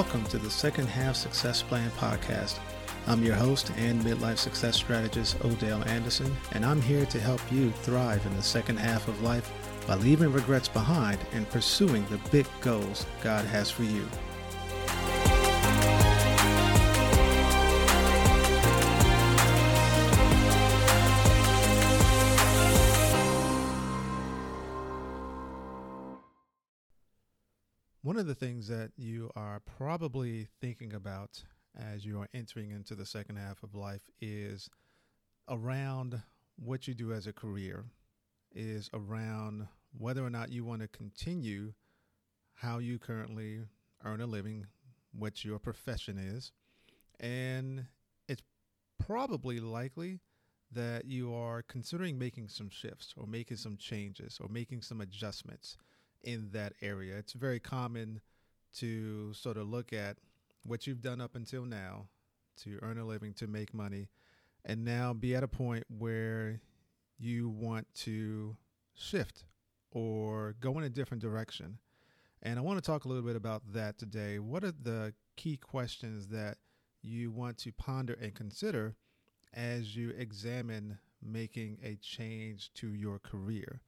Welcome to the Second Half Success Plan podcast. I'm your host and midlife success strategist, Odell Anderson, and I'm here to help you thrive in the second half of life by leaving regrets behind and pursuing the big goals God has for you. One of the things that you are probably thinking about as you are entering into the second half of life is around what you do as a career, is around whether or not you want to continue how you currently earn a living, what your profession is. And it's probably likely that you are considering making some shifts or making some changes or making some adjustments in that area. It's very common to sort of look at what you've done up until now to earn a living, to make money, and now be at a point where you want to shift or go in a different direction. And I want to talk a little bit about that today. What are the key questions that you want to ponder and consider as you examine making a change to your career?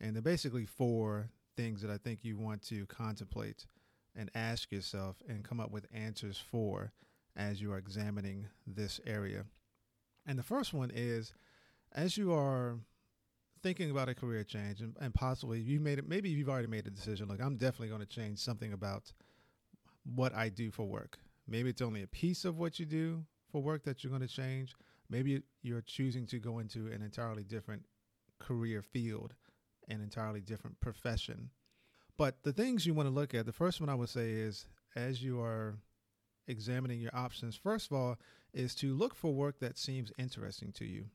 And they're basically four things that I think you want to contemplate and ask yourself and come up with answers for as you are examining this area. And the first one is as you are thinking about a career change and, and possibly you made it maybe you've already made a decision like I'm definitely going to change something about what I do for work. Maybe it's only a piece of what you do for work that you're going to change. Maybe you're choosing to go into an entirely different career field an entirely different profession. But the things you want to look at, the first one I would say is as you are examining your options, first of all, is to look for work that seems interesting to you.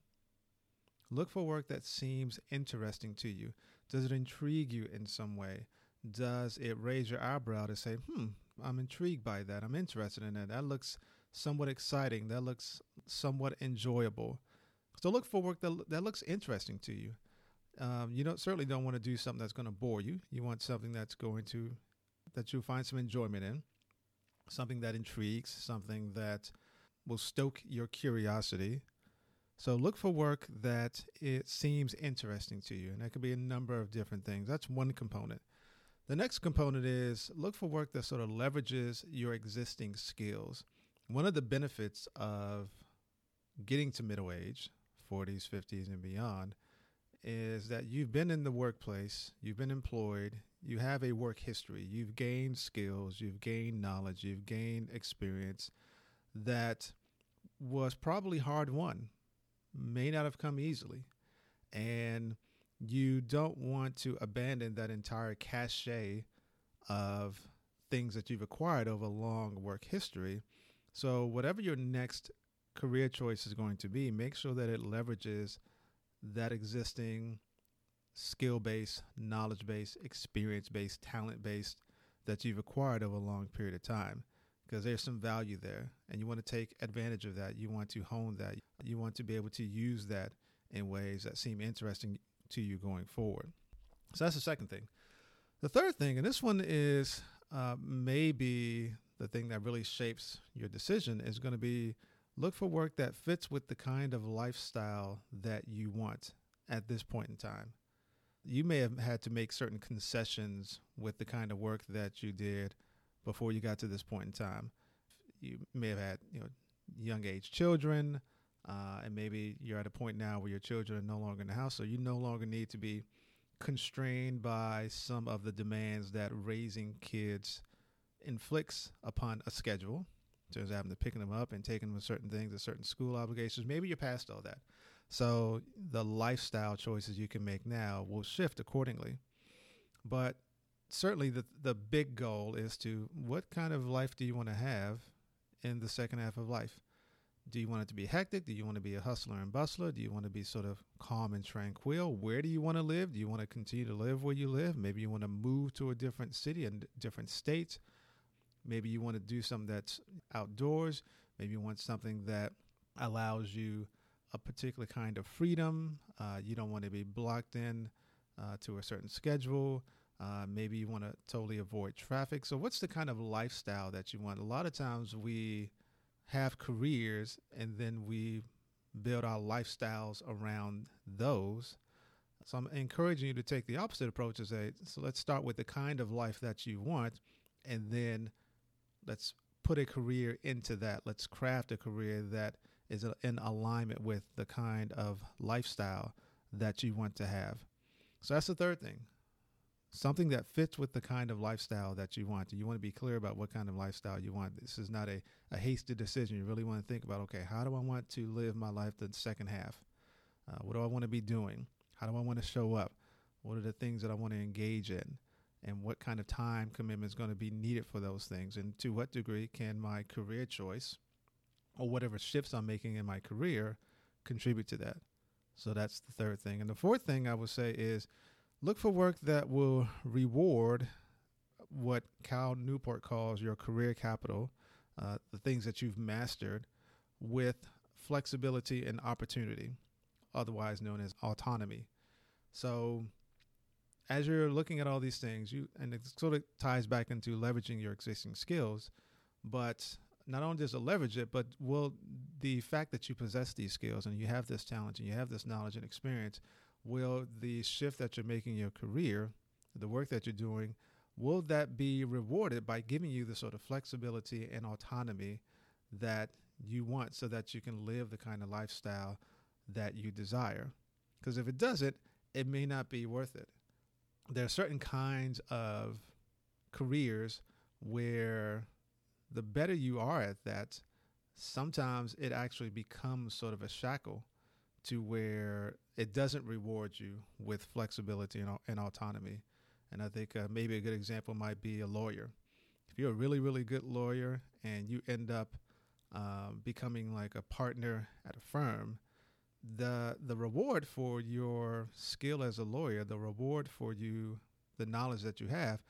Look for work that seems interesting to you. Does it intrigue you in some way? Does it raise your eyebrow to say, hmm, I'm intrigued by that. I'm interested in that. That looks somewhat exciting. That looks somewhat enjoyable. So look for work that, that looks interesting to you. Um, you don't certainly don't want to do something that's going to bore you. You want something that's going to that you'll find some enjoyment in, something that intrigues, something that will stoke your curiosity. So look for work that it seems interesting to you, and that could be a number of different things. That's one component. The next component is look for work that sort of leverages your existing skills. One of the benefits of getting to middle age, 40s, 50s, and beyond, is that you've been in the workplace, you've been employed, you have a work history, you've gained skills, you've gained knowledge, you've gained experience that was probably hard won, may not have come easily. And you don't want to abandon that entire cachet of things that you've acquired over a long work history. So, whatever your next career choice is going to be, make sure that it leverages that existing skill based, knowledge based, experience based, talent based that you've acquired over a long period of time because there's some value there and you want to take advantage of that. You want to hone that. You want to be able to use that in ways that seem interesting to you going forward. So that's the second thing. The third thing, and this one is uh, maybe the thing that really shapes your decision, is going to be Look for work that fits with the kind of lifestyle that you want at this point in time. You may have had to make certain concessions with the kind of work that you did before you got to this point in time. You may have had, you know, young age children, uh, and maybe you're at a point now where your children are no longer in the house, so you no longer need to be constrained by some of the demands that raising kids inflicts upon a schedule terms of having to picking them up and taking them to certain things and certain school obligations. Maybe you're past all that. So the lifestyle choices you can make now will shift accordingly. But certainly the the big goal is to what kind of life do you want to have in the second half of life? Do you want it to be hectic? Do you want to be a hustler and bustler? Do you want to be sort of calm and tranquil? Where do you want to live? Do you want to continue to live where you live? Maybe you want to move to a different city and different states. Maybe you want to do something that's outdoors. Maybe you want something that allows you a particular kind of freedom. Uh, you don't want to be blocked in uh, to a certain schedule. Uh, maybe you want to totally avoid traffic. So, what's the kind of lifestyle that you want? A lot of times we have careers and then we build our lifestyles around those. So, I'm encouraging you to take the opposite approach and say, so let's start with the kind of life that you want and then let's put a career into that. Let's craft a career that is in alignment with the kind of lifestyle that you want to have. So that's the third thing. Something that fits with the kind of lifestyle that you want. You want to be clear about what kind of lifestyle you want. This is not a, a hasty decision. You really want to think about okay, how do I want to live my life the second half? Uh, what do I want to be doing? How do I want to show up? What are the things that I want to engage in? And what kind of time commitment is going to be needed for those things and to what degree can my career choice or whatever shifts I'm making in my career contribute to that. So that's the third thing. And the fourth thing I would say is look for work that will reward what Cal Newport calls your career capital, uh, the things that you've mastered with flexibility and opportunity, otherwise known as autonomy. So as you're looking at all these things, you and it sort of ties back into leveraging your existing skills, but not only does it leverage it, but will the fact that you possess these skills and you have this talent and you have this knowledge and experience, will the shift that you're making in your career, the work that you're doing, will that be rewarded by giving you the sort of flexibility and autonomy that you want so that you can live the kind of lifestyle that you desire? Because if it doesn't, it may not be worth it there are certain kinds of careers where the better you are at that, sometimes it actually becomes sort of a shackle to where it doesn't reward you with flexibility and, and autonomy. And I think uh, maybe a good example might be a lawyer. If you're a really, really good lawyer and you end up um, becoming like a partner at a firm, the the reward for your skill as a lawyer, the reward for you, the knowledge that you have,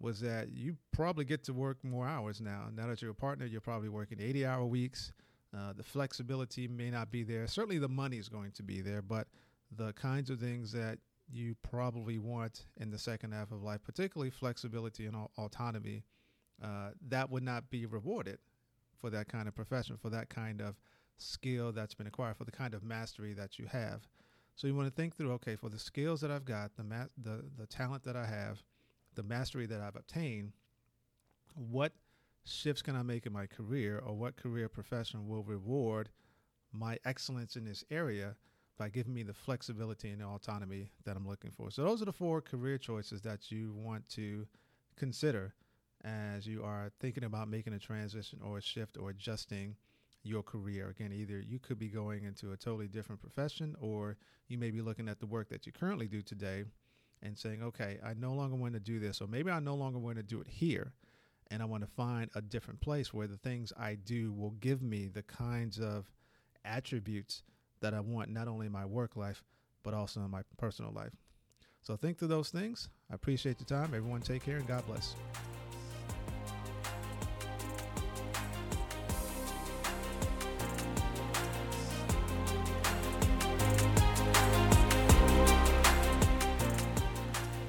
was that you probably get to work more hours now. Now that you're a partner, you're probably working 80 hour weeks. Uh, the flexibility may not be there. Certainly, the money is going to be there, but the kinds of things that you probably want in the second half of life, particularly flexibility and autonomy, uh, that would not be rewarded for that kind of profession, for that kind of skill that's been acquired, for the kind of mastery that you have. So you want to think through, okay, for the skills that I've got, the ma- the the talent that I have, the mastery that I've obtained, what shifts can I make in my career, or what career profession will reward my excellence in this area by giving me the flexibility and the autonomy that I'm looking for. So those are the four career choices that you want to consider as you are thinking about making a transition or a shift or adjusting your career. Again, either you could be going into a totally different profession or you may be looking at the work that you currently do today and saying, okay, I no longer want to do this, or maybe I no longer want to do it here. And I want to find a different place where the things I do will give me the kinds of attributes that I want, not only in my work life, but also in my personal life. So think through those things. I appreciate the time. Everyone take care and God bless.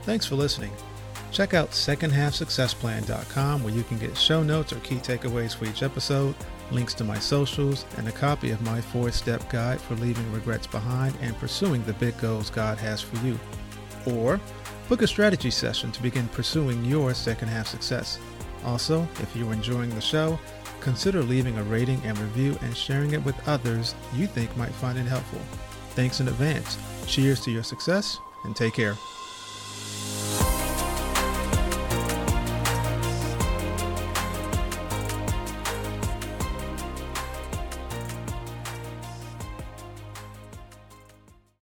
Thanks for listening. Check out secondhalfsuccessplan.com where you can get show notes or key takeaways for each episode, links to my socials, and a copy of my four step guide for leaving regrets behind and pursuing the big goals God has for you. Or book a strategy session to begin pursuing your second half success. Also, if you're enjoying the show, consider leaving a rating and review and sharing it with others you think might find it helpful. Thanks in advance. Cheers to your success and take care.